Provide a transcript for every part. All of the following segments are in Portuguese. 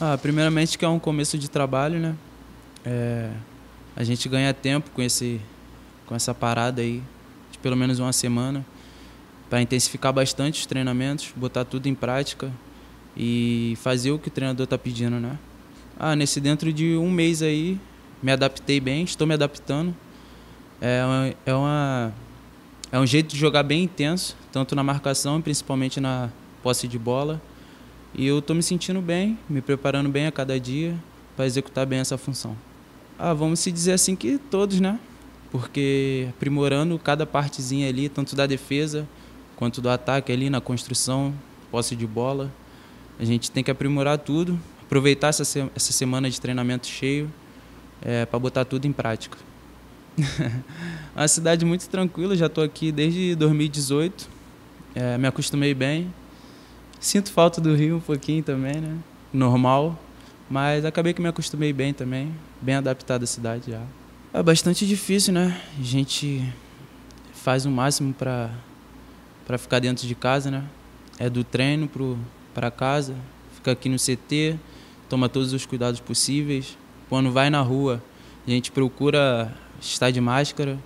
Ah, primeiramente que é um começo de trabalho, né? É, a gente ganha tempo com esse com essa parada aí de pelo menos uma semana para intensificar bastante os treinamentos, botar tudo em prática e fazer o que o treinador está pedindo, né? Ah, nesse dentro de um mês aí me adaptei bem, estou me adaptando. É uma, é uma é um jeito de jogar bem intenso, tanto na marcação, principalmente na posse de bola. E eu estou me sentindo bem, me preparando bem a cada dia para executar bem essa função. Ah, vamos se dizer assim que todos, né? Porque aprimorando cada partezinha ali, tanto da defesa quanto do ataque ali na construção, posse de bola, a gente tem que aprimorar tudo, aproveitar essa, se essa semana de treinamento cheio é, para botar tudo em prática. uma cidade muito tranquila, já estou aqui desde 2018, é, me acostumei bem. Sinto falta do Rio um pouquinho também, né? Normal, mas acabei que me acostumei bem também, bem adaptado à cidade já. É bastante difícil, né? A gente faz o máximo para para ficar dentro de casa, né? É do treino pro para casa, fica aqui no CT, toma todos os cuidados possíveis. Quando vai na rua, a gente procura estar de máscara.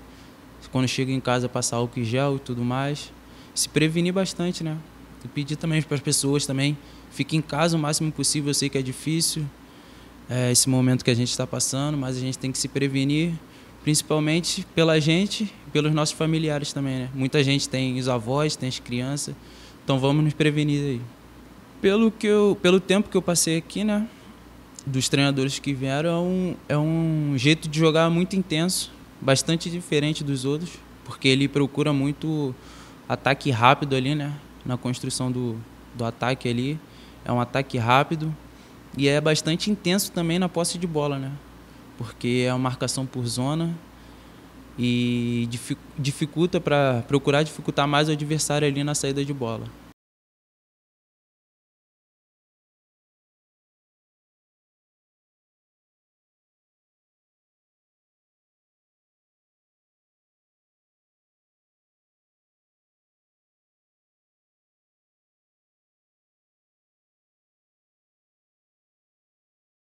Quando chega em casa, passar álcool em gel e tudo mais. Se prevenir bastante, né? E pedir também para as pessoas também, fiquem em casa o máximo possível. Eu sei que é difícil é, esse momento que a gente está passando, mas a gente tem que se prevenir, principalmente pela gente e pelos nossos familiares também, né? Muita gente tem os avós, tem as crianças, então vamos nos prevenir aí. Pelo, que eu, pelo tempo que eu passei aqui, né? Dos treinadores que vieram, é um, é um jeito de jogar muito intenso, bastante diferente dos outros, porque ele procura muito ataque rápido ali, né? Na construção do, do ataque ali. É um ataque rápido e é bastante intenso também na posse de bola, né? Porque é uma marcação por zona e dificulta para procurar dificultar mais o adversário ali na saída de bola.